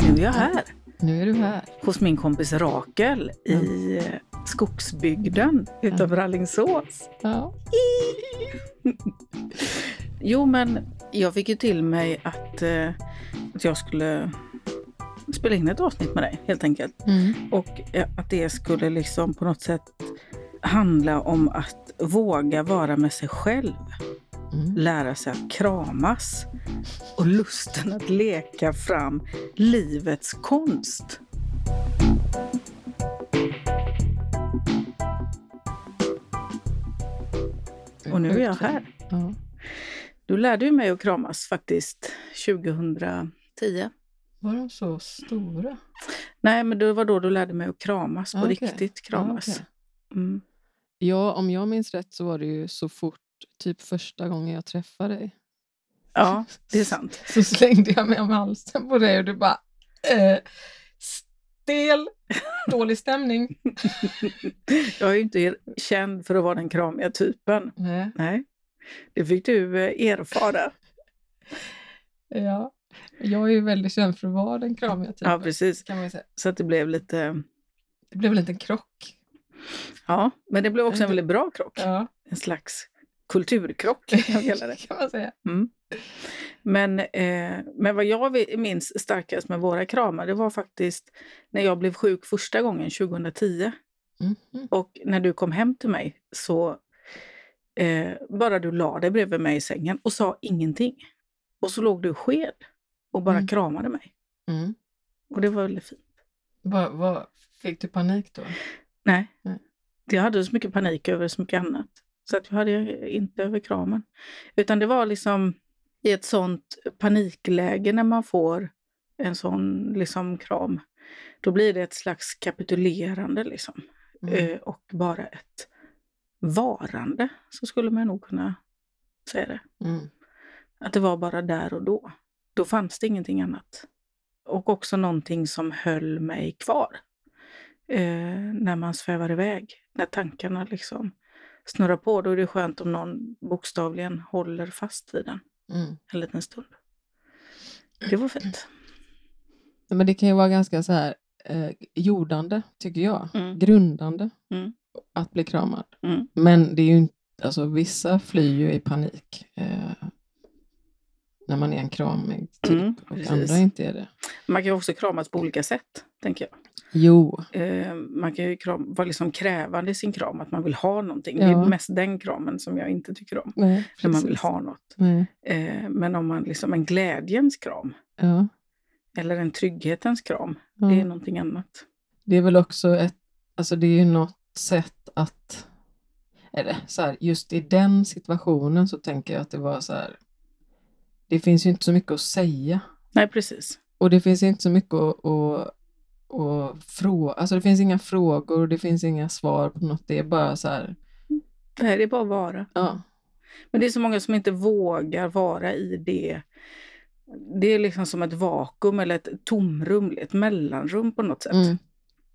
Nu är jag här Nu är du här. hos min kompis Rakel i eh, skogsbygden utanför Alingsås. Ja. Jo, men jag fick ju till mig att, eh, att jag skulle spela in ett avsnitt med dig helt enkelt. Mm. Och eh, att det skulle liksom på något sätt handla om att våga vara med sig själv. Mm. Lära sig att kramas. Och lusten att leka fram livets konst. Och nu är jag här. Ja. Du lärde ju mig att kramas faktiskt 2010. Var de så stora? Nej, men det var då du lärde mig att kramas på Ah, okej. riktigt. Kramas. Ja, okej. Mm. Ja, om jag minns rätt så var det ju så fort, typ första gången jag träffade dig. Ja, det är sant. Så slängde jag mig om halsen på dig och du bara eh, stel, dålig stämning. Jag är ju inte känd för att vara den kramiga typen. Nej. Nej, det fick du eh, erfara. Ja. Jag är ju väldigt känd för att vara den kramiga typen. Ja, precis. Kan man säga. Så att det blev lite... Det blev en liten krock. Ja, men det blev också en väldigt bra krock. Ja, En slags kulturkrock kan kalla det. kan man säga. Mm. Men, eh, men vad jag minns starkast med våra kramar, det var faktiskt när jag blev sjuk första gången 2010. Mhm. Och när du kom hem till mig så eh, bara du la dig bredvid mig i sängen och sa ingenting. Och så låg du sked och bara Mm. kramade mig. Mm. Och det var väldigt fint. Vad, vad, fick du panik då? Nej, Nej. jag hade så mycket panik över så mycket annat. Så att jag hade inte över kramen. Utan det var liksom i ett sånt panikläge när man får en sån liksom kram. Då blir det ett slags kapitulerande liksom. Mm. Eh, och bara ett varande, så skulle man nog kunna säga det. Mm. Att det var bara där och då. Då fanns det ingenting annat. Och också någonting som höll mig kvar. Eh, när man svävar iväg, när tankarna liksom snurrar på, då är det skönt om någon bokstavligen håller fast vid den Mm. en liten stund. Det var fint. Ja, Men det kan ju vara ganska så här eh, jordande, tycker jag. Mm. Grundande Mm. att bli kramad. Mm. Men det är ju inte, alltså vissa flyr ju i panik eh, när man är en kramig typ Mm, och precis. andra inte är det. Man kan ju också kramas på olika sätt, tänker jag. Jo, Eh, man kan ju kram, vara liksom krävande i sin kram, att man vill ha någonting. Det Ja. är mest den kramen som jag inte tycker om. nej, När man vill ha något. Eh, men om man liksom en glädjens kram, ja, eller en trygghetens kram, ja. det är någonting annat. Det är väl också ett, alltså det är ju något sätt att, eller så här, just i den situationen så tänker jag att det var så här, det finns ju inte så mycket att säga. Nej, precis. Och det finns inte så mycket att, att, att fråga, alltså det finns inga frågor, det finns inga svar på något, det är bara så här, Nej, det är bara att vara. ja, Men det är så många som inte vågar vara i det. Det är liksom som ett vakuum eller ett tomrum, ett mellanrum på något sätt. mm,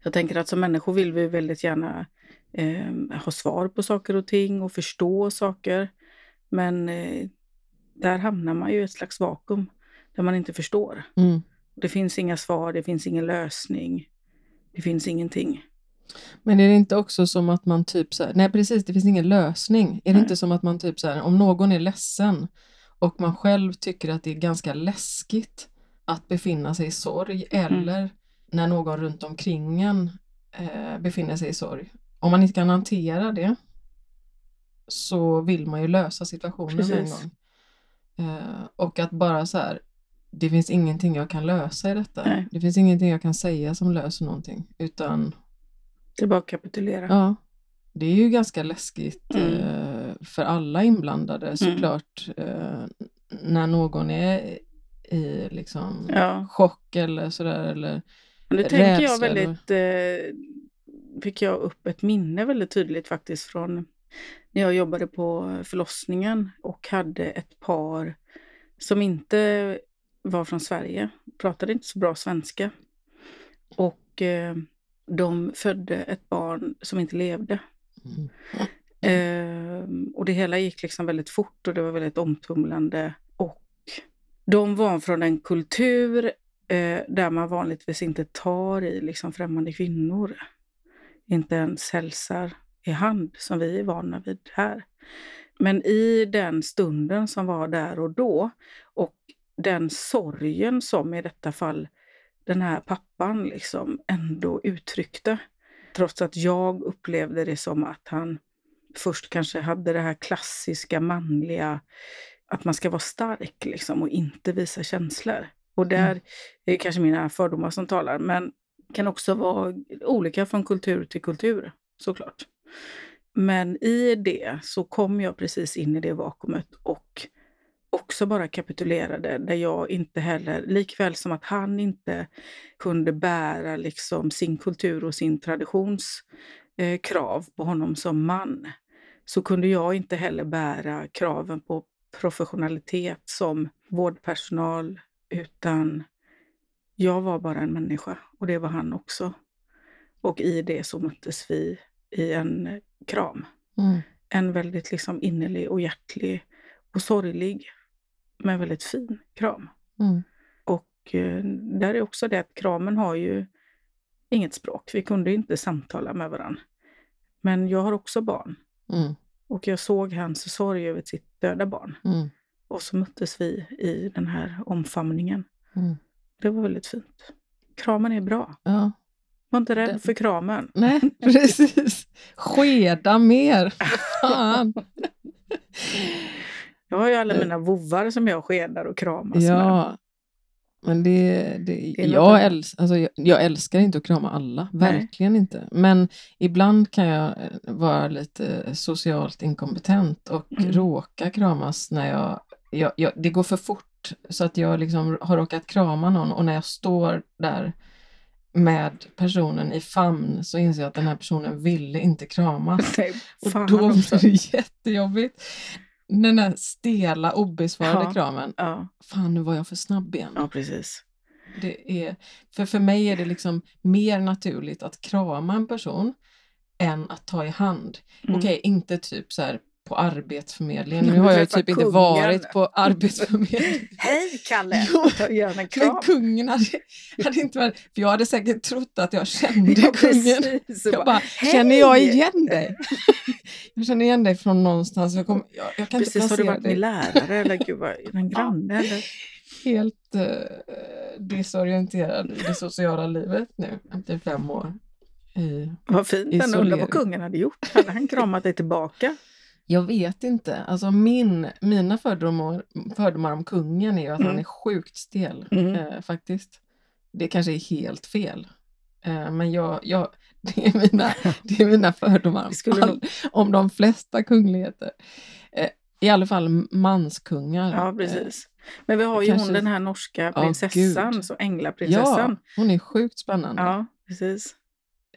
Jag tänker att som människor vill vi väldigt gärna eh, ha svar på saker och ting och förstå saker. Men eh, där hamnar man ju i ett slags vakuum där man inte förstår. mm. Det finns inga svar, det finns ingen lösning. Det finns ingenting. Men är det inte också som att man typ så här, nej precis, det finns ingen lösning. Är det Nej. inte som att man typ så här, om någon är ledsen och man själv tycker att det är ganska läskigt att befinna sig i sorg eller när någon runt omkring en eh, befinner sig i sorg. Om man inte kan hantera det så vill man ju lösa situationen med en Precis. gång. Eh, och att bara så här, det finns ingenting jag kan lösa i detta. Nej. Det finns ingenting jag kan säga som löser någonting. Utan Det är bara att kapitulera. Ja, det är ju ganska läskigt Mm. eh, för alla inblandade såklart. Eh, när någon är i liksom Ja. chock eller sådär. Eller, Men nu tänker jag väldigt, eh, fick jag upp ett minne väldigt tydligt faktiskt från när jag jobbade på förlossningen och hade ett par som inte var från Sverige, pratade inte så bra svenska. Och eh, de födde ett barn som inte levde. Mm. Ehm, och det hela gick liksom väldigt fort och det var väldigt omtumlande. Och de var från en kultur eh, där man vanligtvis inte tar i liksom främmande kvinnor. Inte ens hälsar i hand som vi är vana vid här. Men i den stunden som var där och då och den sorgen som i detta fall den här pappan liksom ändå uttryckte. Trots att jag upplevde det som att han först kanske hade det här klassiska manliga, att man ska vara stark liksom och inte visa känslor. Och där mm. är kanske mina fördomar som talar, men kan också vara olika från kultur till kultur såklart. Men i det så kom jag precis in i det vakuumet och också bara kapitulerade, där jag inte heller, likväl som att han inte kunde bära liksom sin kultur och sin traditions eh, krav på honom som man, så kunde jag inte heller bära kraven på professionalitet som vårdpersonal, utan jag var bara en människa och det var han också. Och i det så möttes vi i en kram. Mm. En väldigt liksom innerlig och hjärtlig och sorglig, men väldigt fin kram. Mm. Och eh, där är också det att kramen har ju inget språk. Vi kunde inte samtala med varandra. Men jag har också barn. Mm. Och jag såg hans sorg över sitt döda barn. Mm. Och så möttes vi i den här omfamningen. Mm. Det var väldigt fint. Kramen är bra. Ja. Var inte rädd Den... för kramen. Nej, precis. Skeda mer. Fan. Jag har ju alla mina vovvar som jag skedar och kramas ja. med. Men det, det, det jag, äls alltså jag, jag, älskar inte att krama alla, verkligen Nej. inte. Men ibland kan jag eh, vara lite socialt inkompetent och mm. råka kramas när jag, jag, jag, Det går för fort så att jag liksom har råkat krama någon och när jag står där med personen i famn så inser jag att den här personen ville inte kramas. Nej, och då blir det jättejobbigt. Den där stela, obesvarade ja, kramen. Ja. Fan, nu var jag för snabb igen. Ja, precis. Det är, för, för mig är det liksom mer naturligt att krama en person än att ta i hand. Mm. Okej, okay, inte typ så här på Arbetsförmedlingen. Nu har jag typ kungen. inte varit på Arbetsförmedlingen. Hej Kalle! Jo, en kram. Men kungen hade, hade inte varit... För jag hade säkert trott att jag kände ja, kungen. Jag bara, känner jag igen dig? jag känner igen dig från någonstans. Jag, kom, jag, jag kan precis, inte har du varit min lärare eller gud, vad, en granne? Eller? Helt uh, desorienterad i det sociala livet nu efter fem år. I, Vad fint, undrar vad kungen hade gjort. Hade han kramat dig tillbaka? Jag vet inte. Alltså min, mina fördomar, fördomar om kungen är ju att mm. han är sjukt stel, mm. eh, faktiskt. Det kanske är helt fel. Eh, men jag, jag, det, är mina, det är mina fördomar om, all, om de flesta kungligheter. Eh, I alla fall manskungar. Ja, precis. Men vi har ju kanske... hon den här norska prinsessan, oh, så änglaprinsessan. Ja, hon är sjukt spännande. Ja, precis.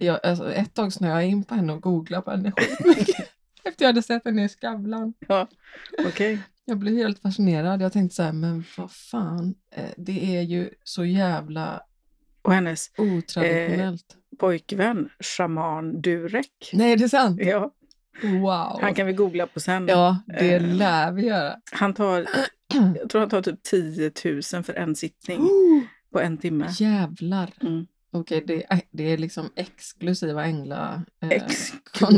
Jag, alltså, ett tag snöade jag in på henne och googlade på henne skitmycket. Efter jag hade sett henne i Skavlan. Ja, okay. Jag blev helt fascinerad. Jag tänkte så här, men vad fan, eh, det är ju så jävla och hennes otraditionellt. Eh, pojkvän, shaman Durek. Nej, det är sant? Ja. Wow. Han kan vi googla på sen. Ja, det eh, lär vi göra. Han tar, jag tror han tar typ 10 000 för en sittning oh, på en timme. Jävlar. Mm. Okej, okay, det, är, det är liksom exklusiva ängla eh,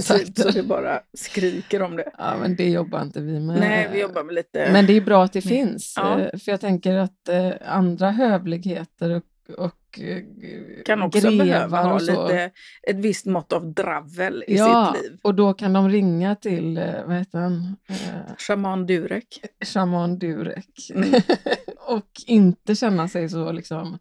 så det bara skriker om det. Ja, men det jobbar inte vi med. Nej, vi jobbar med lite... Men det är bra att det finns. Ja. Eh, för jag tänker att eh, andra hövligheter och, och eh, kan också behöva ha lite, ett visst mått av dravel i ja, sitt liv. och då kan de ringa till, eh, vad heter han? Eh, Shaman Durek. Shaman Durek. Mm. och inte känna sig så liksom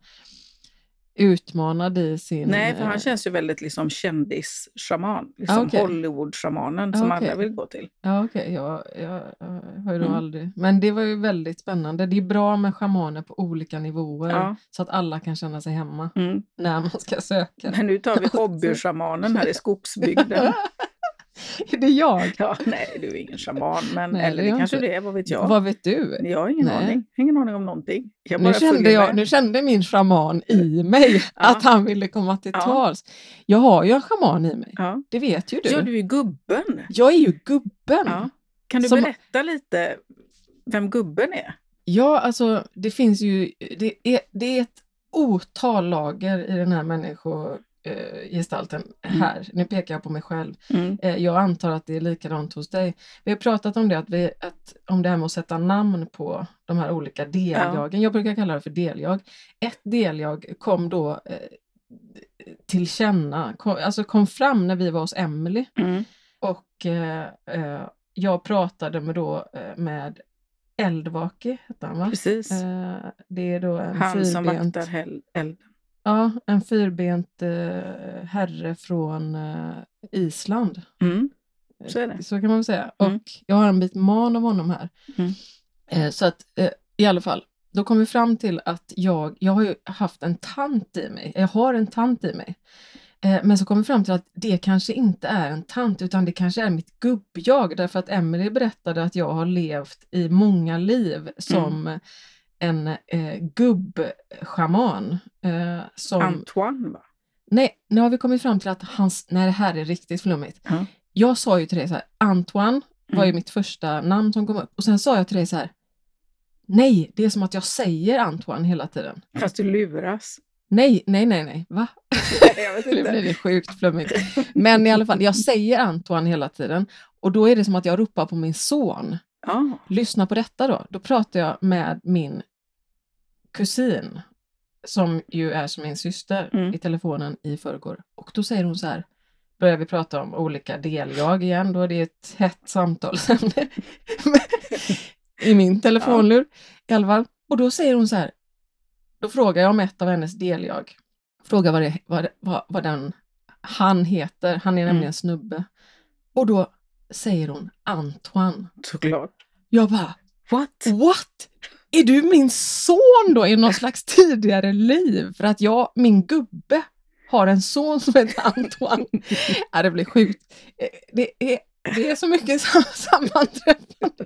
utmanad i sin... Nej, för han eh, känns ju väldigt liksom kändis-shaman. Liksom ah, okay. Hollywood-shamanen som ah, okay. alla vill gå till. Ja, okej. Okay. Jag, jag, jag har ju mm. aldrig... Men det var ju väldigt spännande. Det är bra med shamaner på olika nivåer ja. så att alla kan känna sig hemma mm. när man ska söka. Men nu tar vi hobbyshamanen här i skogsbygden. Är det jag? Ja, nej, du är ingen shaman, men Nej, eller det kanske inte. det är, vad vet jag? Vad vet du? Jag har ingen Nej. aning. Ingen aning om någonting. Jag Nu kände, jag, nu kände min shaman i mig att han ville komma till Ja. tals. Jag har ju en shaman i mig. Ja. Det vet ju du. ja, du är gubben. Jag är ju gubben. Ja. Kan du Som- berätta lite vem gubben är? Ja, alltså det finns ju, det är, det är ett otal lager i den här människogestalten Mm. här. Nu pekar jag på mig själv. Eh, Jag antar att det är likadant hos dig. Vi har pratat om det, att vi, att, om det här med att sätta namn på de här olika deljagen. Jag brukar kalla det för deljag. Ett deljag kom då eh, till känna, kom, alltså kom fram när vi var hos Emily Mm. och eh, eh, jag pratade med, då, eh, med Eldvaki, hette han va? Precis. Eh, det är då en Han som fyrbent, vaktar hel- elden. Ja, en fyrbent eh, herre från eh, Island. Mm. Så är det. Så kan man väl säga. Mm. Och jag har en bit man av honom här. Mm. Eh, så att eh, i alla fall, då kom vi fram till att jag, jag har ju haft en tant i mig. Jag har en tant i mig. Eh, men så kom vi fram till att det kanske inte är en tant utan det kanske är mitt gubbjag därför att Emily berättade att jag har levt i många liv som en eh, gubbschaman. Eh, som, Antoine, va? Nej, nu har vi kommit fram till att hans, nej det här är riktigt flummigt. Ja. Jag sa ju till dig så här, Antoine var ju Mm. mitt första namn som kom upp och sen sa jag till dig så här, nej, det är som att jag säger Antoine hela tiden. Fast du luras. Nej, nej, nej, nej, va? vet Nu blir det sjukt flummigt. Men i alla fall, jag säger Antoine hela tiden och då är det som att jag ropar på min son. Ja. Lyssna på detta då. Då pratar jag med min kusin som ju är som min syster Mm. i telefonen i förrgår. Och då säger hon så här, börjar vi prata om olika deljag igen, då är det ett hett samtalsämne i min telefonlur i alla fall. Och då säger hon så här, då frågar jag om ett av hennes deljag, frågar vad, det, vad, vad, vad den, han heter, han är Mm. nämligen snubbe. Och då säger hon Antoine. Såklart. Jag bara, What? What? Är du min son då i någon slags tidigare liv? För att jag, min gubbe, har en son som heter Antoine. ja, det blir sjukt. Eh, Det är, det är så mycket sam- sammanträffande.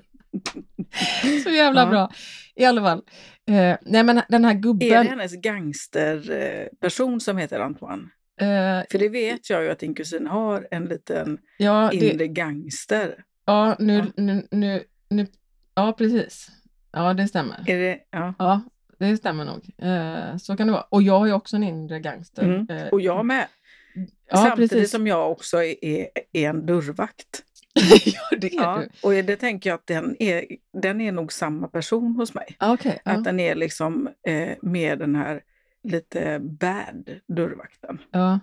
Så jävla Ja. bra. I alla fall. Eh, nej men den här Är det gubben. hennes gangsterperson som heter Antoine? Eh, För det vet jag ju att din kusin har en liten ja, det, inre gangster. ja, nu, Ja. nu, nu, nu, ja, precis. Ja, det stämmer. Är det, ja. Ja, det stämmer nog. Eh, så kan det vara. Och jag ju också en inre gangster. Mm. Eh, Och jag med. ja, Samtidigt precis. som jag också är, är, är en dörrvakt. ja, det är Ja, du. och det tänker jag att den är, den är nog samma person hos mig. Ah, ja, Att den är liksom eh, med den här lite bad dörrvakten. ja.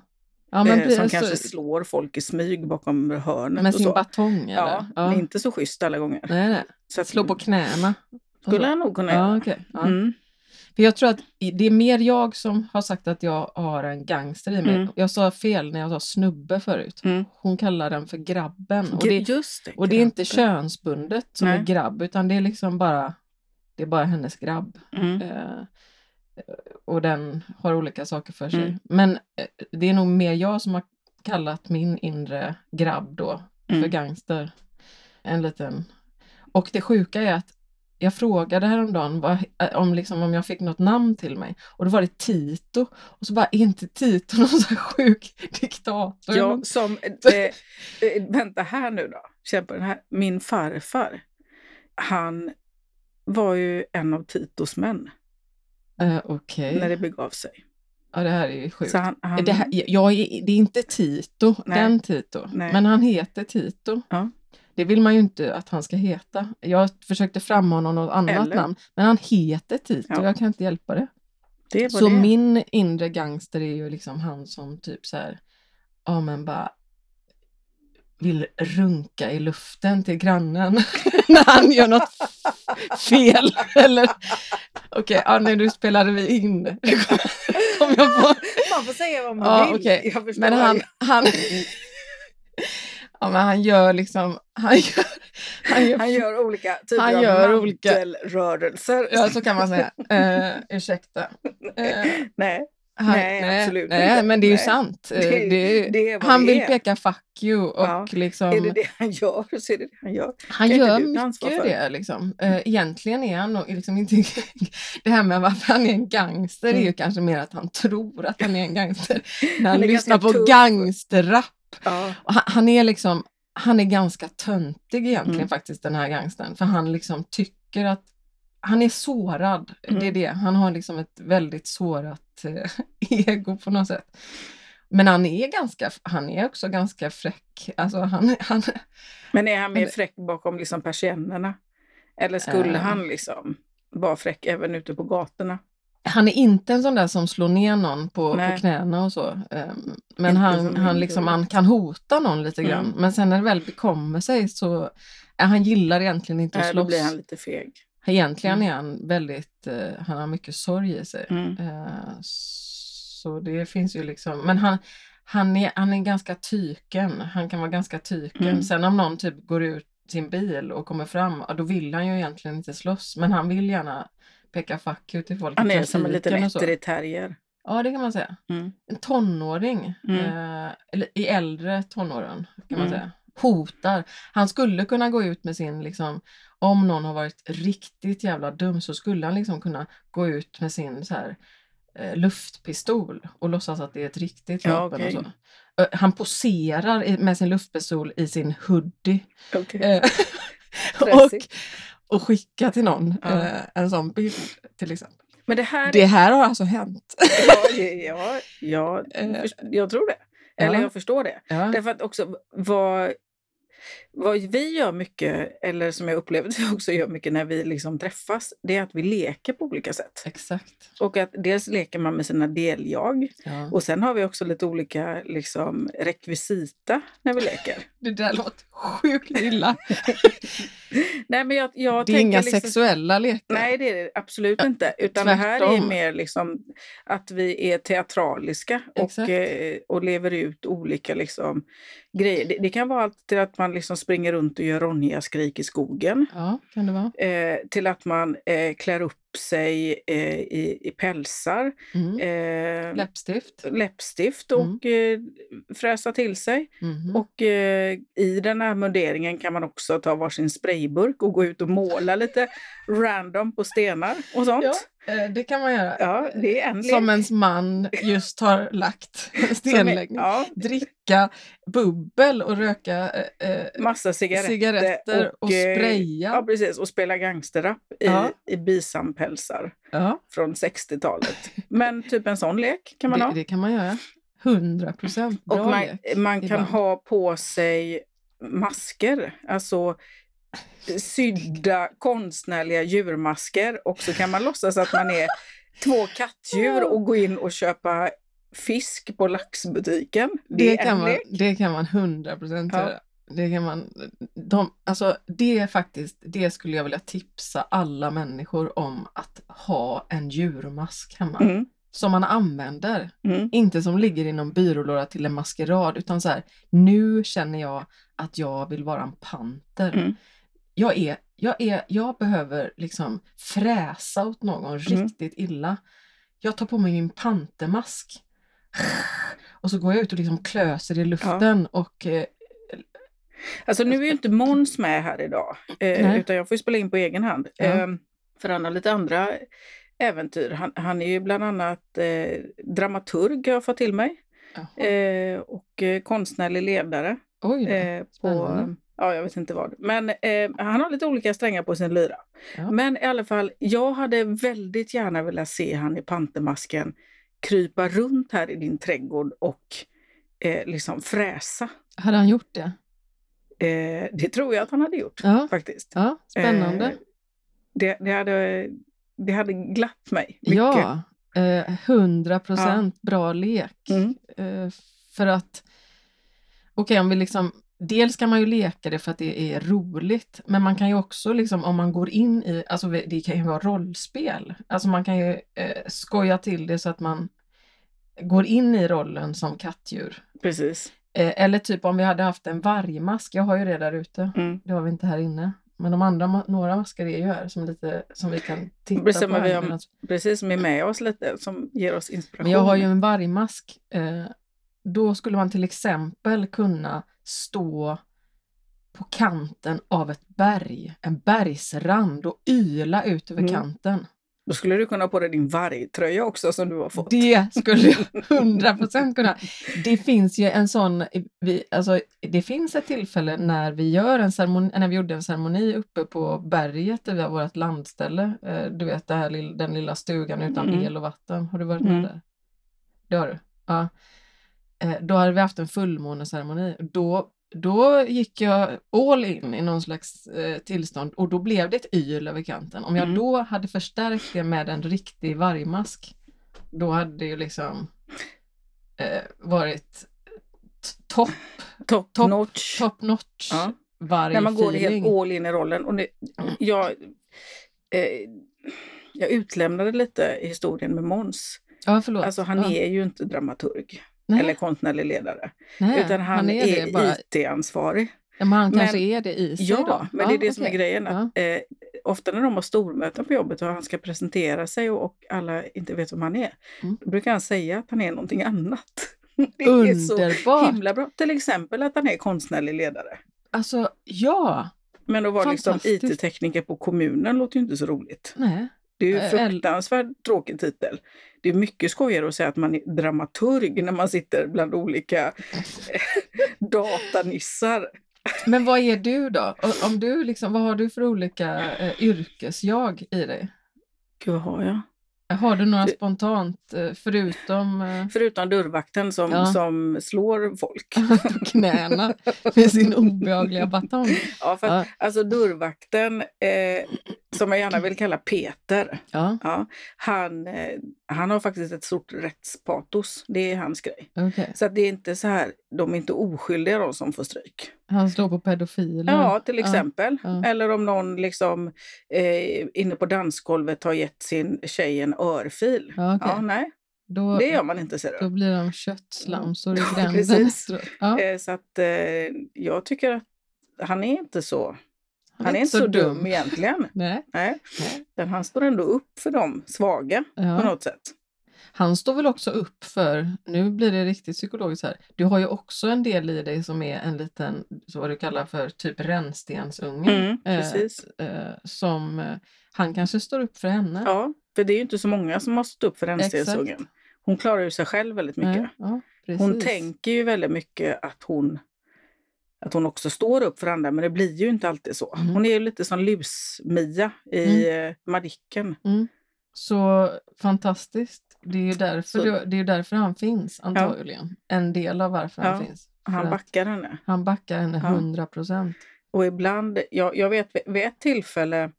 ja, men eh, som så- kanske slår folk i smyg bakom hörnet. med sin så. batong eller? Ja, Ja. men inte så schysst alla gånger. Nej, nej. Så att, Slå på knäna. Skulle jag nog kunna Ja, göra. okej. Ja. Mm. För jag tror att det är mer jag som har sagt att jag har en gangster i mig. Mm. Jag sa fel när jag sa snubbe förut. Mm. Hon kallar den för grabben. Och det, Just det. och det är inte könsbundet som är Nej. grabb, utan det är liksom bara, det är bara hennes grabb. Mm. Eh, och den har olika saker för sig. Mm. Men eh, det är nog mer jag som har kallat min inre grabb då för Mm. gangster. En liten... Och det sjuka är att jag frågade häromdagen vad, eh, om, liksom, om jag fick något namn till mig och då var det Tito. Och så bara, är inte Tito någon så här sjuk diktator? Ja, som, eh, eh, vänta här nu då, känn på den här. Min farfar, han var ju en av Titos män Eh, Okej, när det begav sig. ja, det här är ju sjukt. Så han, han, Det, här, jag det är inte Tito, Nej. den Tito, Nej. men han heter Tito. Ja. Det vill man ju inte att han ska heta. Jag försökte frammana något annat Eller? namn, men han heter Tito, Ja. jag kan inte hjälpa det. det Så det. min inre gangster är ju liksom han som typ så här, ja men bara vill runka i luften till grannen när han gör något fel. Eller okej, ja, när du spelade vi in kom jag på. Man får säga vad man Ja, vill. förstår Men han, han, ja, men han gör liksom, han gör, han gör, Han gör olika typer Han av gör olika- mantelrörelser. ja så kan man säga. Uh, ursäkta. Eh, Nej. Han, Nej, absolut nej, inte. men det är ju Nej. sant. Eh, Det- det, det han vill peka fuck you och Ja. liksom... Är det det han gör så är det det han gör. Han kan gör mycket för? det. Liksom. Eh, Egentligen är han nog liksom inte... det här med varför han är en gangster är ju Mm. kanske mer att han tror att han är en gangster. När han är lyssnar på tuff. gangsterrap. Ja. Han, han är liksom... Han är ganska töntig egentligen Mm. faktiskt den här gangstern. För han liksom tycker att... Han är sårad. Det är Mm. det. Han har liksom ett väldigt sårat eh, ego på något sätt. Men han är ganska, han är också ganska fräck. Alltså han, han, Men är han mer fräck bakom liksom persiennerna? Eller skulle Eh. han liksom vara fräck även ute på gatorna? Han är inte en sån där som slår ner någon på, på knäna och så. Ehm, Men Inte han, han, liksom, han kan hota någon lite Mm. grann. Men sen när det väl bekommer sig så äh, han gillar egentligen inte att Nej, då slåss. blir han lite feg. Egentligen Mm. är han väldigt, eh, han har mycket sorg i sig. Mm. Eh, så det finns ju liksom, men han, han, är, han är ganska tyken. Han kan vara ganska tyken. Mm. Sen om någon typ går ut sin bil och kommer fram, då vill han ju egentligen inte slåss. Men han vill gärna peka fuck ut till folk Han är som en liten ettrig terrier. Ja, det kan man säga. Mm. En tonåring, Mm. eh, eller i äldre tonåren kan man Mm. säga. Hotar. Han skulle kunna gå ut med sin, liksom, om någon har varit riktigt jävla dum så skulle han liksom kunna gå ut med sin så här, eh, luftpistol och låtsas att det är ett riktigt Ja, vapen. okej. och så. Eh, Han poserar i- med sin luftpistol i sin hoodie. Okej. Eh, och. Och skicka till någon Ja. eh, en sån bild till exempel. Men det här... Det här har alltså hänt. Ja, ja, ja Eh, jag tror det. Eller ja. jag förstår det. Därför att också vad, vad vi gör mycket, eller som jag upplever att vi också gör mycket när vi liksom träffas, det är att vi leker på olika sätt. Exakt. Och att dels leker man med sina deljag Ja. och sen har vi också lite olika liksom, rekvisita när vi leker. Det där låter sjukt illa. Nej, men jag, jag det är inga liksom, sexuella lekar. Nej, det är det absolut inte. Utan det här är tvärtom. mer liksom att vi är teatraliska och, eh, och lever ut olika liksom, grejer. Det, det kan vara allt till att man liksom springer runt och gör Ronja-skrik i skogen. Ja, kan det vara. Eh, till att man eh, klär upp sig eh, i, i pälsar, Mm. eh, Läppstift. läppstift och eh, fräsa till sig. Mhm. Och eh, i den här munderingen kan man också ta varsin sprayburk och gå ut och måla lite random på stenar och sånt. Ja, det kan man göra. Ja, det är en lek. Som ens man just har lagt en Som är- stenläggning. Ja, Dricka bubbel och röka eh, eh, massa cigaretter, cigaretter och, eh, spraya. Ja, precis. Och spela gangsterrap i, Ja. i bisampälsar Ja, från 60-talet. Men typ en sån lek kan man det, ha. det kan man göra. 100 procent bra Och man, man kan ha på sig masker, alltså sydda konstnärliga djurmasker och så kan man låtsas att man är två kattdjur och gå in och köpa fisk på laxbutiken. Det, Det kan, man, det kan man 100 procent Ja. göra. Det kan man, de, alltså det är faktiskt, det skulle jag vilja tipsa alla människor om att ha en djurmask hemma. Mm, Som man använder. mm, Inte som ligger i någon byrålåda till en maskerad utan så här, nu känner jag att jag vill vara en panter. Mm. Jag, är, jag, är, jag behöver liksom fräsa åt någon Mm. riktigt illa. Jag tar på mig min pantermask. Och så går jag ut och liksom klöser i luften och eh, Alltså nu är ju inte Måns med här idag, eh, utan jag får spela in på egen hand. Ja. Eh, för han har lite andra äventyr. Han, han är ju bland annat eh, dramaturg har jag fått till mig. Eh, och eh, konstnärlig ledare. på. Ja, jag vet inte vad. Men eh, han har lite olika strängar på sin lyra. Ja. Men i alla fall, jag hade väldigt gärna velat se han i pantermasken krypa runt här i din trädgård och eh, liksom fräsa. Hade han gjort det? Eh, det tror jag att han hade gjort Ja, faktiskt. ja spännande. Eh, det, det, hade, det hade glatt mig mycket. ja, eh, 100 procent bra lek. Mm. Eh, för att, okej om vi liksom, dels kan man ju leka det för att det är roligt, men man kan ju också liksom om man går in i, alltså det kan ju vara rollspel, alltså man kan ju eh, skoja till det så att man går in i rollen som kattdjur. Precis. Eh, eller typ om vi hade haft en vargmask, jag har ju det där ute, Mm. det har vi inte här inne. Men de andra, några masker är ju här som, lite, som vi kan titta Precis, på. här har- Precis, som är med oss lite, som ger oss inspiration. Men jag har ju en vargmask. Eh, då skulle man till exempel kunna stå på kanten av ett berg, en bergsrand och yla ut över Mm. kanten. Då skulle du kunna ha på dig din vargtröja också som du har fått. Det skulle jag 100% kunna. Det finns ju en sån, vi, alltså, det finns ett tillfälle när vi, gör en ceremoni, när vi gjorde en ceremoni uppe på berget där vårt landställe. Eh, Du vet det här, den lilla stugan utan Mm. el och vatten. Har du varit med Mm. där? Det har du? Ja. Eh, Då hade vi haft en fullmåneceremoni. Då, då gick jag all in i någon slags eh, tillstånd och då blev det ett yl över kanten. Om jag Mm. då hade förstärkt det med en riktig vargmask, då hade det ju liksom eh, varit topp Top, Top- notch. top notch Ja. När man går helt all in i rollen. Och det, Mm. jag, eh, jag utlämnade lite historien med Måns. Ja, förlåt. Alltså han ja. är ju inte dramaturg nej, eller konstnärlig ledare. nej, utan han, är, det bara. IT-ansvarig. Ja, men han Men- kanske är det i sig Ja, då? men det är det som är grejen. Att, eh, ofta när de har stormöten på jobbet och han ska presentera sig och, och alla inte vet vem han är, Mm. då brukar han säga att han är någonting annat. Det är så Underbart! himla bra. Till exempel att han är konstnärlig ledare. Alltså, ja! Men att vara liksom. IT-tekniker på kommunen låter ju inte så roligt. Nej. Det är ju Eh, fruktansvärt tråkig titel. Det är mycket skojigare att säga att man är dramaturg när man sitter bland olika datanissar. Men vad är du då? Om du liksom, vad har du för olika eh, yrkesjag i dig? Gud, vad har jag? Har du några spontant, eh, förutom eh, Förutom dörrvakten som, Ja. som slår folk. knäna med sin obehagliga batong? Ja, för att, Ja. Alltså dörrvakten, eh, som jag gärna vill kalla Peter, Ja, ja, han, eh, han har faktiskt ett stort rättspatos. Det är hans grej. okej. Så att det är inte så här, de är inte oskyldiga de som får stryk. Han slår på pedofiler? Ja, till Ja, exempel. ja. Eller om någon liksom eh, inne på dansgolvet har gett sin tjej en örfil. Ja, okej. Ja, nej, Då, det gör man inte ser då du. blir de köttslamsor i Ja, gränden precis. Ja, Eh, så att eh, jag tycker att han är inte så, han är inte inte så dum egentligen. Nej. Nej. Nej. Han står ändå upp för de svaga på Ja. något sätt. Han står väl också upp för, nu blir det riktigt psykologiskt här, du har ju också en del i dig som är en liten, så vad du kallar för typ rännstensunge. Mm, precis. Eh, som, eh, han kanske står upp för henne. Ja, för det är ju inte så många som har stått upp för rännstensungen. Hon klarar ju sig själv väldigt mycket. Ja, precis. Hon tänker ju väldigt mycket att hon, att hon också står upp för andra, men det blir ju inte alltid så. Mm. Hon är ju lite som Lus-Mia i mm. Madicken. Mm. Så fantastiskt. Det är ju därför, Så- det, är därför han finns antagligen. En del av varför han Ja, finns. För Han backar henne. han backar henne Ja. 100 procent. Och ibland, jag, jag vet vid ett tillfälle,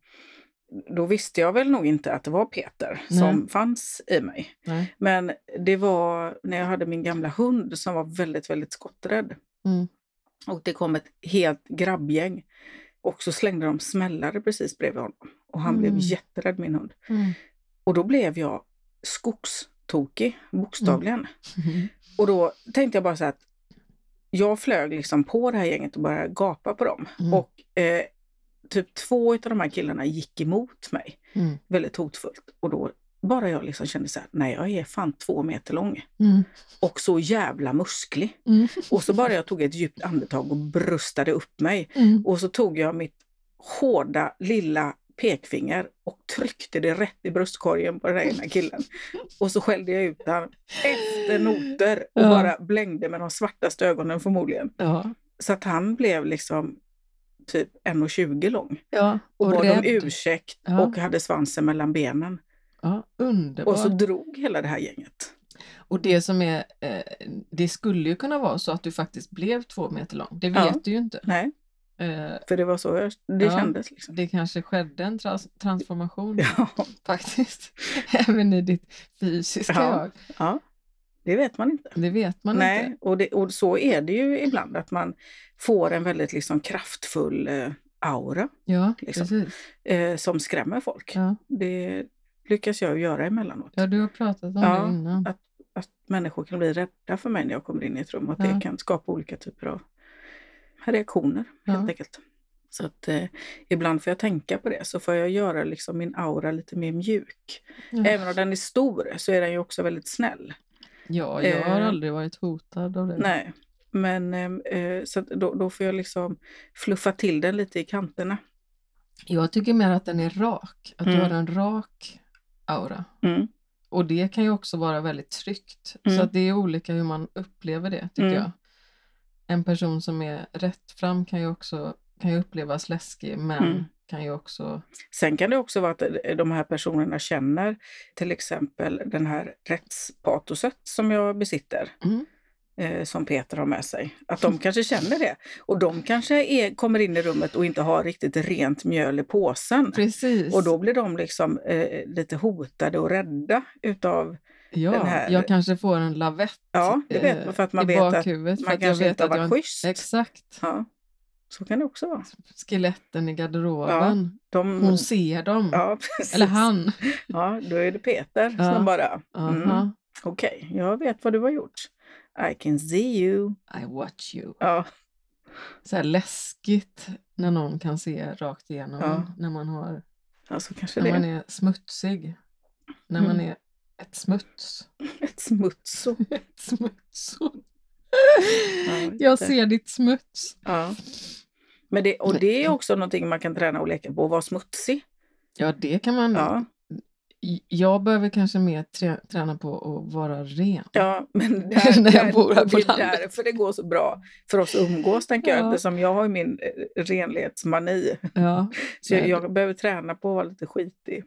då visste jag väl nog inte att det var Peter Nej. som fanns i mig. Nej. Men det var när jag hade min gamla hund som var väldigt, väldigt skotträdd. Mm. Och det kom ett helt grabbgäng. Och så slängde de smällare precis bredvid honom. Och han blev Mm. jätterädd, min hund. Mm. Och då blev jag skogstokig, bokstavligen. Mm. Och då tänkte jag bara så att jag flög liksom på det här gänget och började gapa på dem. Mm. Och eh, typ två av de här killarna gick emot mig Mm. väldigt hotfullt. Och då bara jag liksom kände så här, nej jag är fan två meter lång Mm. och så jävla musklig. Mm. Och så bara jag tog ett djupt andetag och bröstade upp mig. Mm. Och så tog jag mitt hårda lilla pekfinger och tryckte det rätt i bröstkorgen på den här ena killen. Och så skällde jag ut honom efter noter och Ja. bara blängde med de svartaste ögonen förmodligen. Ja. Så att han blev liksom typ 1,20 lång. ja. Och, Och, bad om rädd. ursäkt Ja. och hade svansen mellan benen. Ja, underbart. Och så drog hela det här gänget. Och det som är, eh, det skulle ju kunna vara så att du faktiskt blev två meter lång. Det vet Ja. du ju inte. Nej, för det var så jag, det Ja. kändes. Liksom. det kanske skedde en trans- transformation Ja, faktiskt. Även i ditt fysiska Ja. jag. ja, det vet man inte. Det vet man Nej, inte. och, det, och så är det ju ibland att man får en väldigt liksom kraftfull eh, aura Ja, liksom. eh, som skrämmer folk. Ja. Det lyckas jag göra emellanåt. ja, du har pratat om Ja, det innan. att, att människor kan bli rädda för mig när jag kommer in i ett rum och att det kan skapa olika typer av reaktioner Ja. helt enkelt. Så att eh, ibland får jag tänka på det, så får jag göra liksom min aura lite mer mjuk. Ja. Även om den är stor så är den ju också väldigt snäll. Ja, jag har Eh, aldrig varit hotad av det. Nej, men eh, eh, så då, då får jag liksom fluffa till den lite i kanterna. Jag tycker mer att den är rak, att du Mm. har en rak aura. Mm. Och det kan ju också vara väldigt tryggt. Mm. Så att det är olika hur man upplever det, tycker Mm. jag. En person som är rätt fram kan ju också kan ju upplevas läskig, men Mm. kan ju också... Sen kan det också vara att eh, de här personerna känner till exempel den här rättspatoset som jag besitter. Mm. eh, som Peter har med sig. Att de kanske känner det. Och de kanske är, kommer in i rummet och inte har riktigt rent mjöl i påsen. Precis. Och då blir de liksom eh, lite hotade och rädda utav, ja, här- jag kanske får en lavett ja det vet man för att man i vet att bakhuvudet. för man att jag kanske vet inte har att jag varit schysst. Exakt. Ja, så kan det också vara. Skeletten i garderoben. De, Hon ser dem. ja. Eller han. Ja, då är det Peter Ja. som bara, mm, okej, jag vet vad du har gjort. I can see you. I watch you. Ja, Så här läskigt när någon kan se rakt igenom Ja. när man har alltså kanske När det. man är smutsig. När man Mm. är ett smuts. Ett smutso. Ett smuts. Ja, Jag ser ditt smuts. Ja. Men det, och det är också någonting man kan träna och leka på, att vara smutsig. Ja, det kan man. Ja, Jag behöver kanske mer trä, träna på att vara ren. ja men där, När jag där, bor här på det är landet. därför det går så bra för oss att umgås, tänker jag, Ja. eftersom jag har min eh, renlighetsmani. Ja, Så jag, jag behöver träna på att vara lite skitig.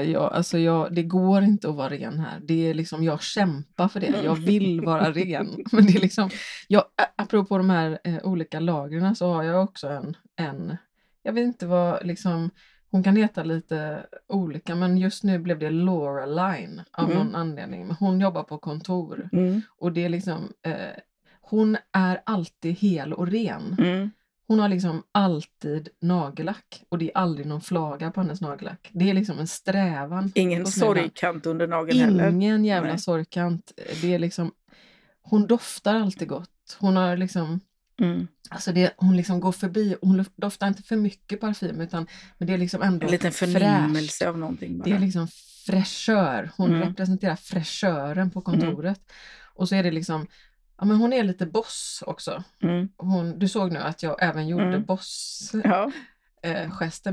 Ja, alltså jag, det går inte att vara ren här. Det är liksom, jag kämpar för det. Jag vill vara ren. Men det är liksom, jag, apropå de här eh, olika lagren så har jag också en, en, jag vet inte vad, liksom, hon kan heta lite olika men just nu blev det Laura Line av Mm. någon anledning. Hon jobbar på kontor Mm. och det är liksom, eh, hon är alltid hel och ren. Mm. Hon har liksom alltid nagellack och det är aldrig någon flaga på hennes nagellack. Det är liksom en strävan. Ingen sorgkant under nageln heller. Ingen jävla Nej. sorgkant. Det är liksom, hon doftar alltid gott. Hon har liksom, Mm. alltså det, hon liksom går förbi, hon doftar inte för mycket parfym utan men det är liksom ändå En liten förnimmelse av någonting bara. Det är liksom fräschör. Hon Mm. representerar fräschören på kontoret. Och så är det liksom, ja men hon är lite boss också. mm. Hon, du såg nu att jag även gjorde Mm. boss-gesten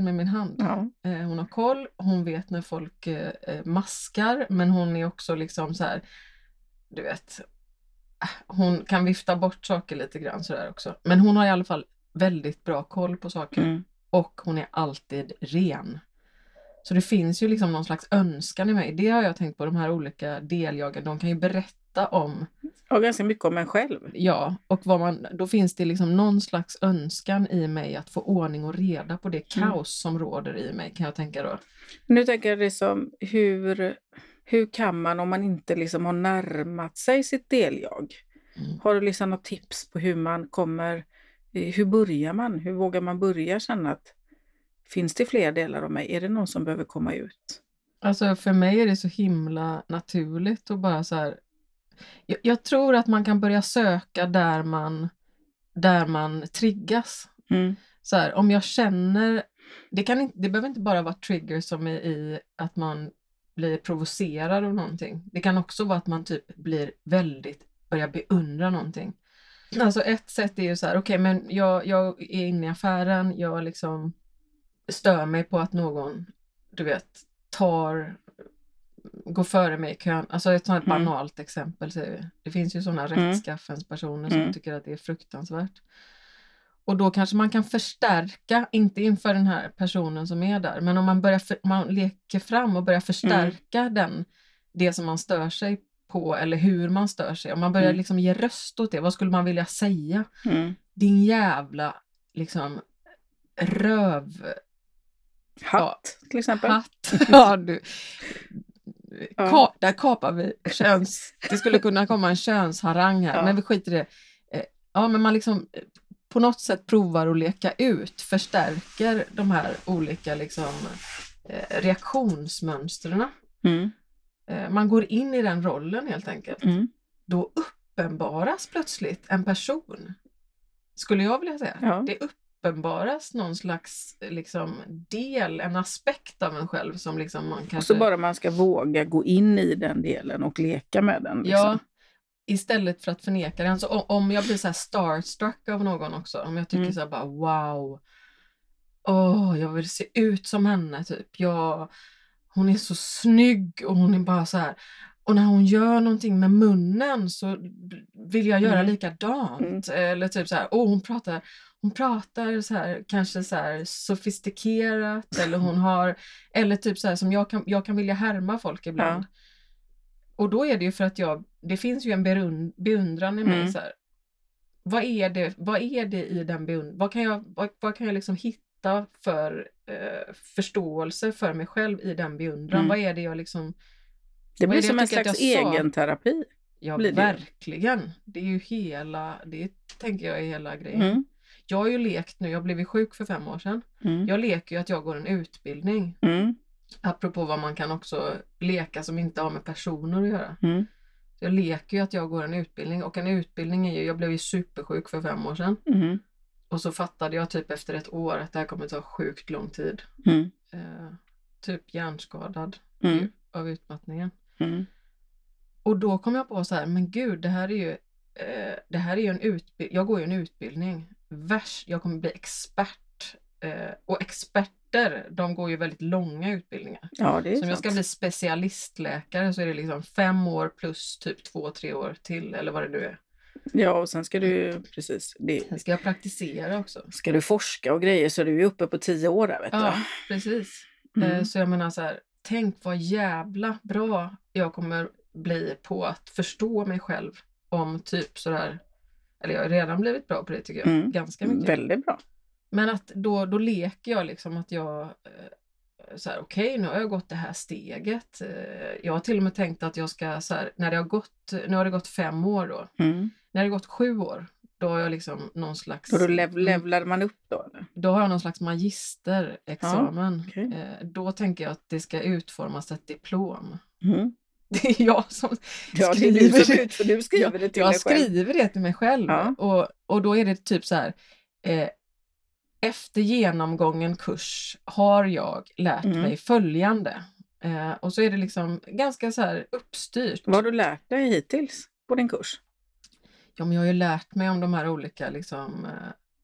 Ja, med min hand. ja. Eh, hon har koll, hon vet när folk eh, eh, maskar men hon är också liksom så här, du vet, äh, hon kan vifta bort saker lite grann sådär också. Men hon har i alla fall väldigt bra koll på saker Mm. och hon är alltid ren. Så det finns ju liksom någon slags önskan i mig. Det har jag tänkt på, de här olika deljagen, de kan ju berätta om, Och ganska mycket om en själv. ja, och vad man, då finns det liksom någon slags önskan i mig att få ordning och reda på det Mm. kaos som råder i mig kan jag tänka då. Nu tänker jag liksom, hur, hur kan man om man inte liksom har närmat sig sitt deljag? Mm. Har du liksom något tips på hur man kommer, eh, hur börjar man? Hur vågar man börja känna att finns det fler delar av mig? Är det någon som behöver komma ut? Alltså för mig är det så himla naturligt och bara så här. Jag, jag tror att man kan börja söka där man, där man triggas. Mm. Så här, om jag känner, det, kan inte, det behöver inte bara vara triggers som är i att man blir provocerad av någonting. Det kan också vara att man typ blir väldigt, börjar beundra någonting. Alltså ett sätt är ju så här, okej men jag, jag är inne i affären, jag liksom stör mig på att någon, du vet, tar, går före mig i kön. Alltså ett sånt här Mm. banalt exempel. Så det finns ju sådana Mm. rättskaffens personer som Mm. tycker att det är fruktansvärt. Och då kanske man kan förstärka, inte inför den här personen som är där, men om man, börjar för, man leker fram och börjar förstärka den, det som man stör sig på eller hur man stör sig. Om man börjar Mm. liksom ge röst åt det, vad skulle man vilja säga? Mm. Din jävla liksom röv Hatt till exempel. hatt. Ja, du. Ja. Ka, där kapar vi köns... Det skulle kunna komma en könsharang här, Ja. men vi skiter i det. Eh, Ja, men man liksom eh, på något sätt provar att leka ut, förstärker de här olika liksom, eh, reaktionsmönstren. Mm. Man går in i den rollen helt enkelt. Mm. Då uppenbaras plötsligt en person, skulle jag vilja säga. Ja. Det uppenbaras någon slags liksom, del, en aspekt av en själv som liksom man kanske... Och så bara man ska våga gå in i den delen och leka med den. Liksom. Ja, istället för att förneka den. Så om jag blir så här starstruck av någon också, om jag tycker Mm. så här bara wow, åh, jag vill se ut som henne, typ. Jag, hon är så snygg och hon är bara så här, och när hon gör någonting med munnen så vill jag göra Mm. likadant. Eller typ så här, åh, hon pratar, hon pratar så här, kanske så här sofistikerat eller hon har, eller typ så här som jag kan, jag kan vilja härma folk ibland. Och då är det ju för att jag, det finns ju en berun, beundran i mig. Mm. Så här. Vad, är det, vad är det i den beundran? Vad kan jag, vad, vad kan jag liksom hitta för eh, förståelse för mig själv i den beundran? Mm. Vad är det jag liksom... Det blir det som en slags egen terapi. Ja, verkligen. Det är ju hela, det tänker jag är hela grejen. Mm. Jag har ju lekt nu, jag blev ju sjuk för fem år sedan. Mm. Jag leker ju att jag går en utbildning. Mm. Apropå vad man kan också leka som inte har med personer att göra. Mm. Jag leker ju att jag går en utbildning och en utbildning är ju, jag blev ju supersjuk för fem år sedan. Mm. Och så fattade jag typ efter ett år att det här kommer ta sjukt lång tid. Mm. Eh, typ hjärnskadad Mm. av utmattningen. Mm. Och då kom jag på så här, men gud det här är ju, eh, det här är ju en utbildning, jag går ju en utbildning. Värst, jag kommer bli expert. Eh, och experter, de går ju väldigt långa utbildningar. Ja, det är Så om jag ska bli specialistläkare så är det liksom fem år plus typ två, tre år till eller vad det nu är. Ja, och sen ska du precis. Det, Sen ska jag praktisera också. ska du forska och grejer så är du ju uppe på tio år där vet Ja, precis. du. Eh, Mm. Så jag menar så här, tänk vad jävla bra jag kommer bli på att förstå mig själv om typ sådär, eller jag har redan blivit bra på det tycker jag, Mm. ganska mycket. Väldigt bra. Men att då, då leker jag liksom att jag, eh, så här, okej nu har jag gått det här steget. Eh, Jag har till och med tänkt att jag ska, så här, när det har gått, nu har det gått fem år då, Mm. när det har gått sju år, då har jag liksom någon slags, Och då lev, levlar man upp då eller? då har jag någon slags magisterexamen. okej. Eh, Då tänker jag att det ska utformas ett diplom. Mm. Det är jag som Ja, det är du som skriver. ut, för du skriver jag, det till jag dig själv. skriver det till mig själv. Ja. Och, och då är det typ så här. Eh, efter genomgången kurs har jag lärt Mm. mig följande. Eh, och så är det liksom ganska så här uppstyrt. Vad har du lärt dig hittills på din kurs? Ja, men jag har ju lärt mig om de här olika liksom, eh,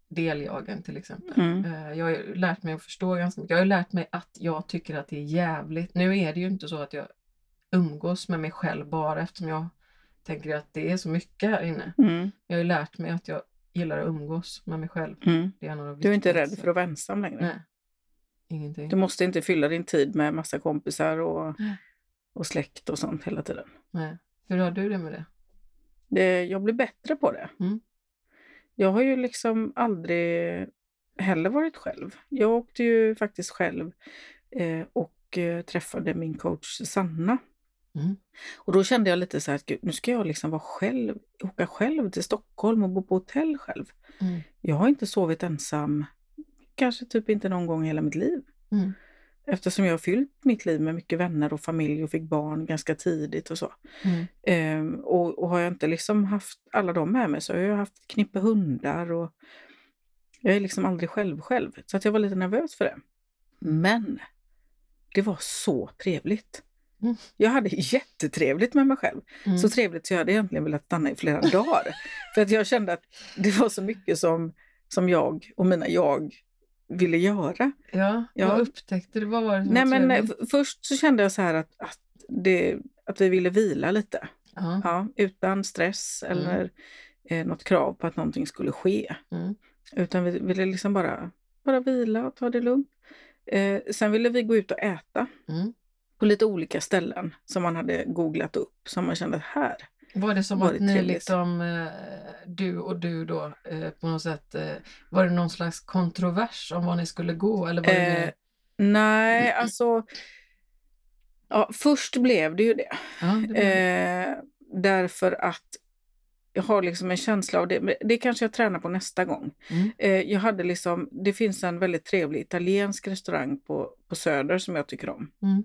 deljagen till exempel. Mm. Eh, Jag har lärt mig att förstå ganska mycket. Jag har lärt mig att jag tycker att det är jävligt. Nu är det ju inte så att jag umgås med mig själv bara eftersom jag tänker att det är så mycket här inne. Mm. Jag har ju lärt mig att jag gillar att umgås med mig själv. Mm. Det är en av de Du är inte rädd för att vara ensam längre? Nej, ingenting. Du måste inte fylla din tid med massa kompisar och, och släkt och sånt hela tiden. Nej. Hur har du det med det? Det, jag blir bättre på det. Mm. Jag har ju liksom aldrig heller varit själv. Jag åkte ju faktiskt själv eh, och eh, träffade min coach Sanna. Mm. Och då kände jag lite så här att gud, nu ska jag liksom vara själv, åka själv till Stockholm och bo på hotell själv. Mm. Jag har inte sovit ensam, kanske typ inte någon gång i hela mitt liv. Mm. Eftersom jag har fyllt mitt liv med mycket vänner och familj och fick barn ganska tidigt och så. Mm. Ehm, och, och har jag inte liksom haft alla dem med mig så har jag haft knippe hundar och jag är liksom aldrig själv själv. Så att jag var lite nervös för det. Men det var så trevligt. Mm. Jag hade jättetrevligt med mig själv. Mm. Så trevligt så jag hade egentligen velat stanna i flera dagar. För att jag kände att det var så mycket som, som jag och mina jag ville göra. Ja, Ja. vad upptäckte du? Vad var det som Nej var men eh, först så kände jag så här att, att, det, att vi ville vila lite. Ja. Ja, utan stress Mm. eller eh, något krav på att någonting skulle ske. Mm. Utan vi ville liksom bara, bara vila och ta det lugnt. Eh, sen ville vi gå ut och äta Mm. På lite olika ställen som man hade googlat upp. Som man kände att här. Var det som Var att det ni liksom, eh, du och du då, eh, på något sätt, eh, var det någon slags kontrovers om var ni skulle gå? Eller var det Eh, nej, alltså. Ja, först blev det ju det. ja, det det. Eh, därför att jag har liksom en känsla av det. Det kanske jag tränar på nästa gång. Mm. Eh, jag hade liksom, det finns en väldigt trevlig italiensk restaurang på, på Söder som jag tycker om. Mm.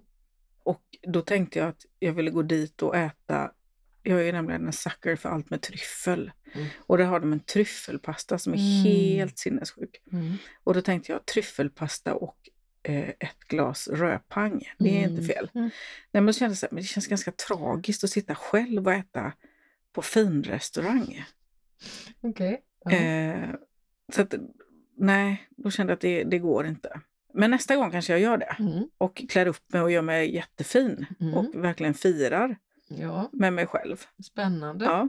Och då tänkte jag att jag ville gå dit och äta Jag är ju nämligen en sucker för allt med tryffel. Mm. Och där har de en tryffelpasta som är Mm. helt sinnessjuk. Mm. Och då tänkte jag tryffelpasta och eh, ett glas rödpang. Det är inte fel. Mm. Nej, men det, kändes, här, men det känns ganska tragiskt att sitta själv och äta på finrestaurang. Okej. Ja. Eh, så att, nej, då kände jag att det, det går inte. Men nästa gång kanske jag gör det Mm. och klär upp mig och gör mig jättefin Mm. och verkligen firar Ja, med mig själv. spännande. Ja,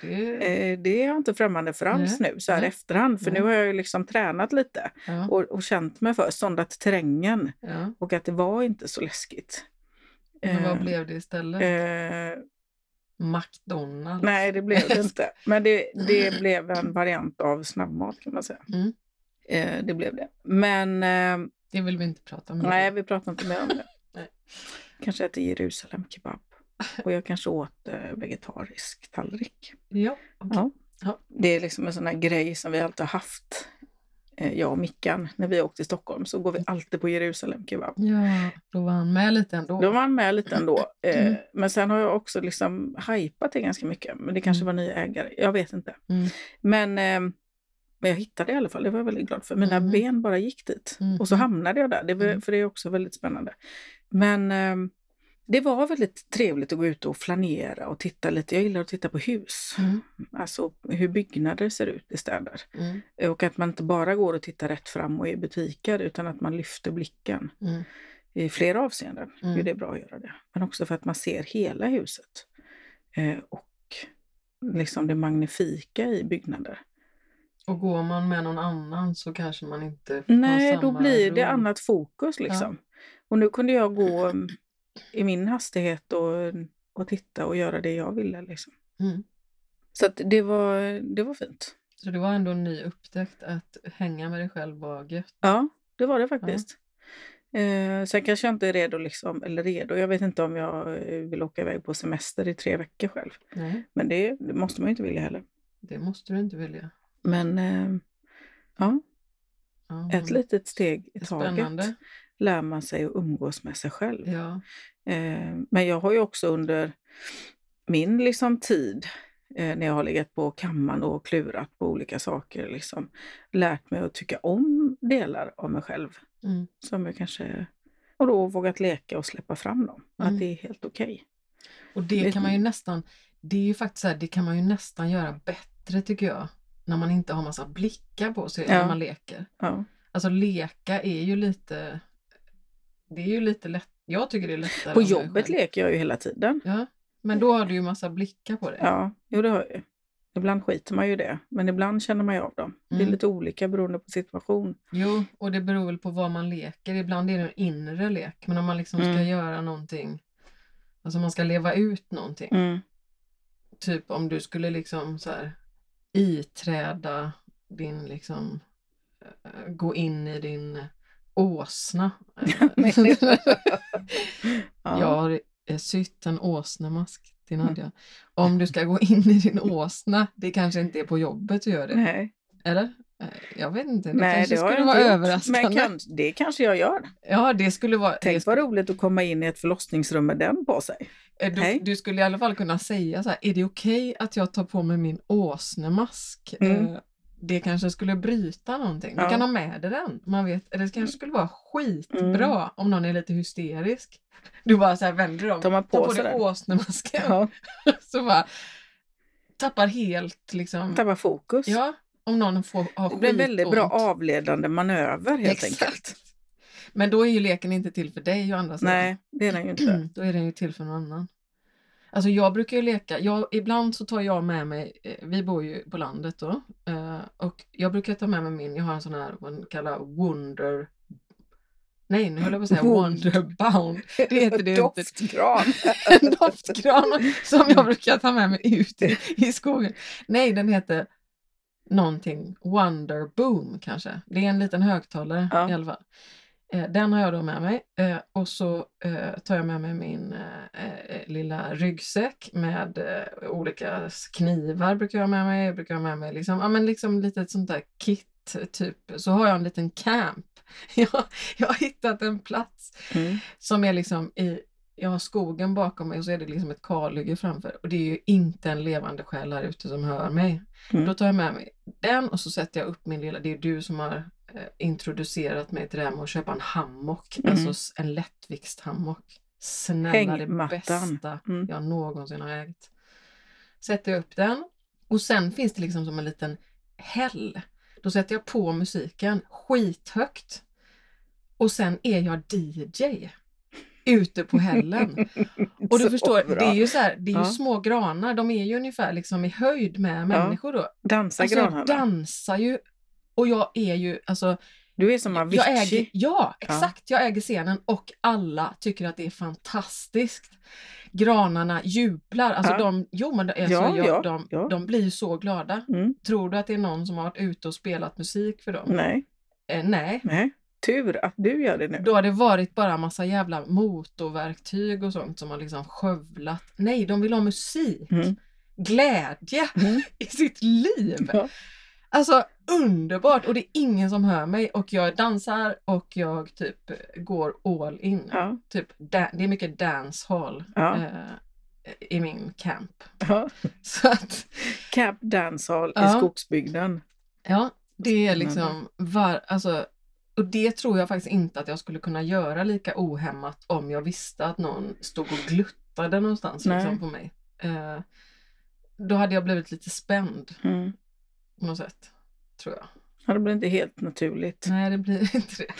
Det, eh, det är jag inte främmande för alls nu så här Nej. efterhand. För Nej. nu har jag ju liksom tränat lite ja, och, och känt mig för, sondat terrängen ja. och att det var inte så läskigt. Men vad Eh, blev det istället? eh, McDonalds? nej, det blev det inte. Men det, det blev en variant av snabbmat kan man säga. Mm. Eh, det blev det. Men eh, Det vill vi inte prata om. nej, vi pratar inte mer om det. Kanske äter Jerusalem kebab. Och jag kanske åt eh, vegetarisk tallrik. Ja, okej. Ja. Ja. Det är liksom en sån här grej som vi alltid har haft. Eh, jag och Mickan, när vi åkte till Stockholm så går vi alltid på Jerusalem kebab. ja, då var han med lite ändå. Då var han med lite ändå. Eh, Mm. Men sen har jag också liksom hypat det ganska mycket. Men det kanske Mm. var nya ägare. Jag vet inte. Mm. Men, eh, men jag hittade i alla fall. Det var jag väldigt glad för. Mina Mhm. ben bara gick dit. Och så Mhm. hamnade jag där. Det var, Mm. För det är också väldigt spännande. Men eh, det var väldigt trevligt att gå ut och flanera och titta lite. Jag gillar att titta på hus. Mm. Alltså hur byggnader ser ut i städer. Mm. Och att man inte bara går och tittar rätt fram och i butiker utan att man lyfter blicken Mm. i flera avseenden. Mm. Är det bra att göra det. Men också för att man ser hela huset. Eh, och liksom det magnifika i byggnader. Och går man med någon annan så kanske man inte Nej, då blir det ro. annat fokus liksom. Och nu kunde jag gå i min hastighet och, och titta och göra det jag ville. Liksom. Mm. Så det, var, det var fint. Så det var ändå en ny upptäckt att hänga med dig själv var gött. Ja, det var det faktiskt. Eh, sen kanske jag inte är redo, liksom, eller redo, jag vet inte om jag eh, vill åka iväg på semester i tre veckor själv. Nej, Men det, det måste man ju inte vilja heller. det måste du inte vilja. Men eh, ja, Ja, ett litet steg i taget Spännande. lär man sig att umgås med sig själv. Ja. Eh, men jag har ju också under min liksom, tid eh, när jag har legat på kammaren och klurat på olika saker liksom, lärt mig att tycka om delar av mig själv Mm. som jag kanske och då vågat leka och släppa fram dem. Mm. Att det är helt okej. Och det kan man ju nästan, det är ju faktiskt så här, det kan man ju nästan göra bättre tycker jag. När man inte har massa blickar på sig Ja. när man leker. Ja. Alltså leka är ju lite, det är ju lite lätt, jag tycker det är lättare. På jag jobbet leker jag ju hela tiden. Ja, men då har du ju massa blickar på dig. Ja, jo det har jag ju. Ibland skiter man ju det, men ibland känner man ju av dem. Det är Mm. lite olika beroende på situation. Jo, och det beror väl på vad man leker. Ibland är det en inre lek, men om man liksom ska Mm. göra någonting, alltså man ska leva ut någonting. Mm. Typ om du skulle liksom så här iträda din liksom, eh, gå in i din åsna. Ja. Jag har eh, sytt en åsnemask till Nadja. Om du ska gå in i din åsna, det kanske inte är på jobbet du gör det. Nej, Eller? Eh, Jag vet inte, det Nej kanske det skulle vara överraskande. Men kan, det kanske jag gör. Ja, det skulle vara... det Tänk skulle, vad roligt att komma in i ett förlossningsrum med den på sig. eh, du, Hej. du skulle i alla fall kunna säga så här, är det okej att jag tar på mig min åsnemask? Mm. Eh, Det kanske skulle bryta någonting. Du Ja. kan ha med dig den. Man vet, det kanske skulle vara skitbra Mm. om någon är lite hysterisk. Du bara så här vänder om, Tar på på dig åsnemasken. Ja, så bara tappar helt liksom. tappa fokus. Ja, om någon får ha det blir en väldigt bra avledande manöver helt enkelt. Exakt. Men då är ju leken inte till för dig å andra sidan. Nej, det är den ju inte. Då är den ju till för någon annan. Alltså jag brukar ju leka, jag, ibland så tar jag med mig, eh, vi bor ju på landet då, eh, och jag brukar ta med mig min, jag har en sån här, vad man kallar Wonder, nej nu höll jag på att säga Wonder. Wonderbound, det heter det. Doftgran. En doftgran som jag brukar ta med mig ut i, i skogen. Nej, den heter någonting Wonder Boom kanske. Det är en liten högtalare Ja. i alla fall. Eh, Den har jag då med mig eh, och så eh, tar jag med mig min lilla ryggsäck med olika knivar brukar jag ha med mig. Jag brukar ha med mig liksom, ja, men liksom lite ett sånt där kit typ. Så har jag en liten camp. Jag, jag har hittat en plats Mm. som är liksom i, jag har skogen bakom mig och så är det liksom ett kalhygge framför och det är ju inte en levande själ här ute som hör mig. Mm. Då tar jag med mig den och så sätter jag upp min lilla, det är du som har eh, introducerat mig till det här med att köpa en hammock, Mm. alltså en lättviktshammock. Snälla det bästa Mm. jag någonsin har ägt. Sätter jag upp den och sen finns det liksom som en liten häll. Då sätter jag på musiken skithögt och sen är jag DJ ute på hällen. Och du förstår, bra. det är ju så här, det är ju Ja. små granar, de är ju ungefär liksom i höjd med människor då. Dansa Alltså jag granarna. dansar ju och jag är ju, alltså, Du är som jag Avicii. äger, ja exakt, jag äger scenen och alla tycker att det är fantastiskt. Granarna jublar, alltså Ja. de, jo men alltså, Ja, jag, ja, de, ja. de blir så glada. Mm. Tror du att det är någon som har varit ute och spelat musik för dem? Nej, Eh, nej. nej. Tur att du gör det nu. Då har det varit bara massa jävla motorverktyg och sånt som har liksom skövlat. Nej, de vill ha musik. Mm. Glädje Mm. i sitt liv. Ja. Alltså underbart och det är ingen som hör mig och jag dansar och jag typ går all in. Ja, Typ, det är mycket dancehall ja, eh, i min camp. ja. Så att, Cap Dancehall i skogsbygden. ja, det är liksom, var, alltså, och det tror jag faktiskt inte att jag skulle kunna göra lika ohämmat om jag visste att någon stod och gluttade någonstans Nej. liksom, på mig. Eh, då hade jag blivit lite spänd Mm. på något sätt, tror jag. Ja, det blir inte helt naturligt. Nej, det blir inte det.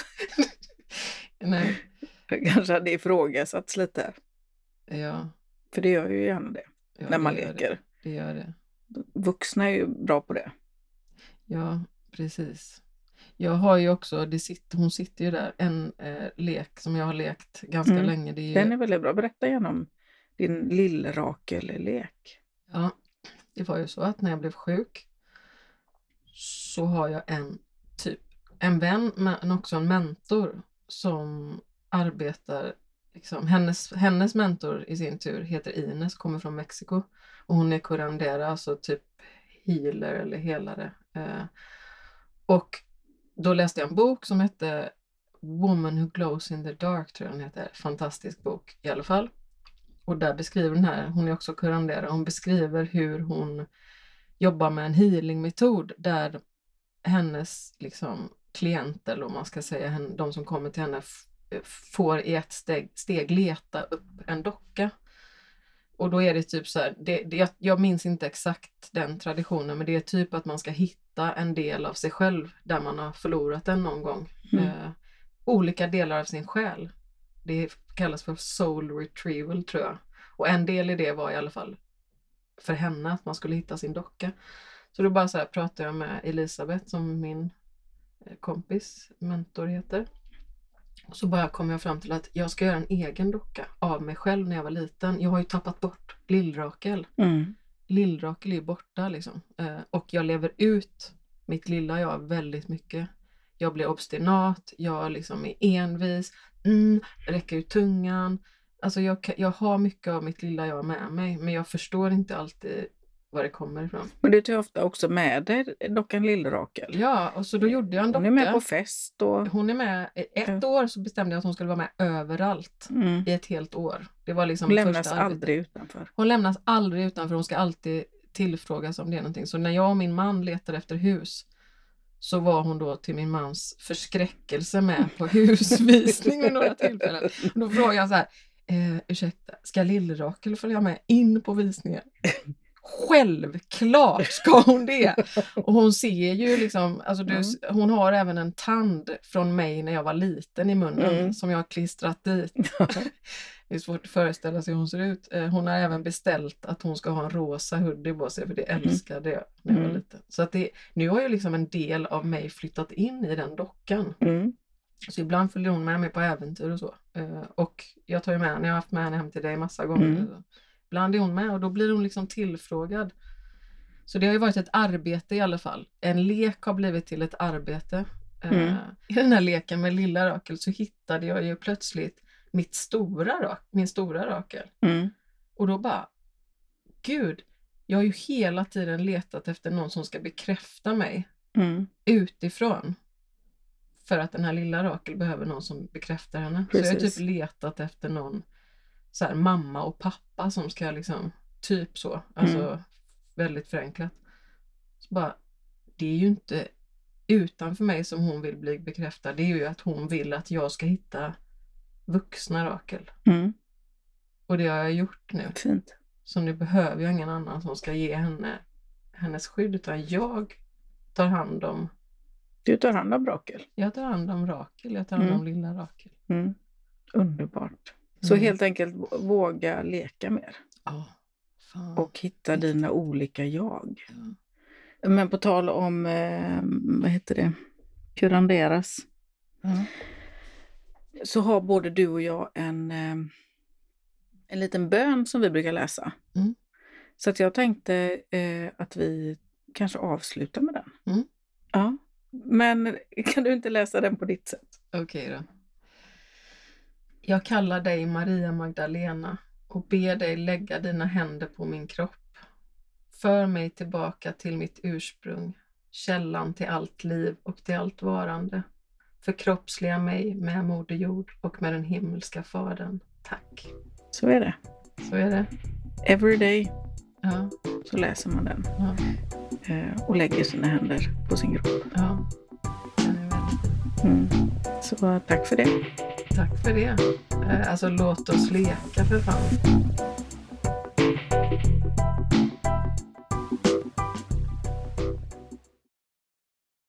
Nej, Jag kanske hade ifrågasatts lite. ja. För det gör ju gärna det ja när man det leker. Det, det gör det. Vuxna är ju bra på det. Ja, precis. Jag har ju också, det sitter, hon sitter ju där, en eh, lek som jag har lekt ganska Mm. länge. Det är ju, Den är väldigt bra. Berätta gärna om din lillrakel-lek. ja, det var ju så att när jag blev sjuk så har jag en typ en vän men också en mentor som arbetar Liksom, hennes, hennes mentor i sin tur heter Ines, kommer från Mexiko och hon är curandera, alltså typ healer eller helare. Eh, och då läste jag en bok som hette Woman who glows in the dark, tror jag den heter. Fantastisk bok i alla fall. Och där beskriver den här, hon är också kurandera, hon beskriver hur hon jobbar med en healingmetod där hennes liksom, klienter, eller om man ska säga, de som kommer till henne får i ett steg, steg leta upp en docka. Och då är det typ så här, det, det, jag, jag minns inte exakt den traditionen, men det är typ att man ska hitta en del av sig själv där man har förlorat den någon gång. Mm. Eh, olika delar av sin själ. Det kallas för soul retrieval tror jag. Och en del i det var i alla fall för henne att man skulle hitta sin docka. Så då bara så här pratade jag med Elisabeth som min eh, kompis, mentor heter. Så bara kom jag fram till att jag ska göra en egen docka av mig själv när jag var liten. Jag har ju tappat bort Lill-Rakel. Mm. Lill-Rakel är ju borta liksom. Eh, och jag lever ut mitt lilla jag väldigt mycket. Jag blir obstinat, jag liksom är envis, mm, räcker ut tungan. Alltså jag, jag har mycket av mitt lilla jag med mig men jag förstår inte alltid var det kommer ifrån. Men du tar ofta också med dig dockan Lill-Rakel. Ja, och så då gjorde jag en docka. Hon är med på fest och... Hon är med, ett år så bestämde jag att hon skulle vara med överallt Mm. i ett helt år. Det var liksom Hon lämnas första aldrig utanför. Hon lämnas aldrig utanför, hon ska alltid tillfrågas om det är någonting. Så när jag och min man letade efter hus så var hon då till min mans förskräckelse med på husvisning vid några tillfällen. Och då frågade jag så här, eh, ursäkta, ska Lill-Rakel följa med in på visningen? Självklart ska hon det! Och hon ser ju liksom, alltså du, hon har även en tand från mig när jag var liten i munnen Mm. som jag har klistrat dit. Det är svårt att föreställa sig hur hon ser ut. Eh, Hon har även beställt att hon ska ha en rosa hoodie på sig för det älskade jag när jag var Mm. liten. Så att det, nu har ju liksom en del av mig flyttat in i den dockan. Mm. Så ibland följer hon med mig på äventyr och så. Eh, Och jag tar ju med henne, jag har haft med henne hem till dig massa gånger. Mm. Ibland är hon med och då blir hon liksom tillfrågad. Så det har ju varit ett arbete i alla fall. En lek har blivit till ett arbete. Eh, Mm. I den här leken med lilla Rakel så hittade jag ju plötsligt mitt stora, rak- min stora Rakel. Mm. Och då bara, gud, jag har ju hela tiden letat efter någon som ska bekräfta mig Mm. utifrån. För att den här lilla Rakel behöver någon som bekräftar henne. Så jag har Precis. typ letat efter någon så här, mamma och pappa som ska liksom, typ så, alltså Mm. väldigt förenklat. Så bara, det är ju inte utanför mig som hon vill bli bekräftad, det är ju att hon vill att jag ska hitta vuxna Rakel. Mm. Och det har jag gjort nu. Fint. Så nu behöver jag ingen annan som ska ge henne hennes skydd, utan jag tar hand om, Du tar hand om Rakel. jag tar hand om Rakel, jag tar hand Mm. om lilla Rakel. Mm. Underbart. Så Mm. helt enkelt våga leka mer Ja, fan. och hitta dina olika jag. Ja. Men på tal om, eh, vad heter det, kuranderas, Ja. så har både du och jag en, eh, en liten bön som vi brukar läsa. Mm. Så att jag tänkte eh, att vi kanske avslutar med den. Mm. Ja. Men kan du inte läsa den på ditt sätt? Okej då. Jag kallar dig Maria Magdalena och ber dig lägga dina händer på min kropp. För mig tillbaka till mitt ursprung, källan till allt liv och till allt varande. Förkroppsliga mig med Moder Jord och med den himmelska Fadern. Tack. Så är det. Så är det. Every day Ja, så läser man den ja, eh, och lägger sina händer på sin kropp. ja. Mm. Så tack för det. Tack för det. Eh, alltså låt oss leka för fan.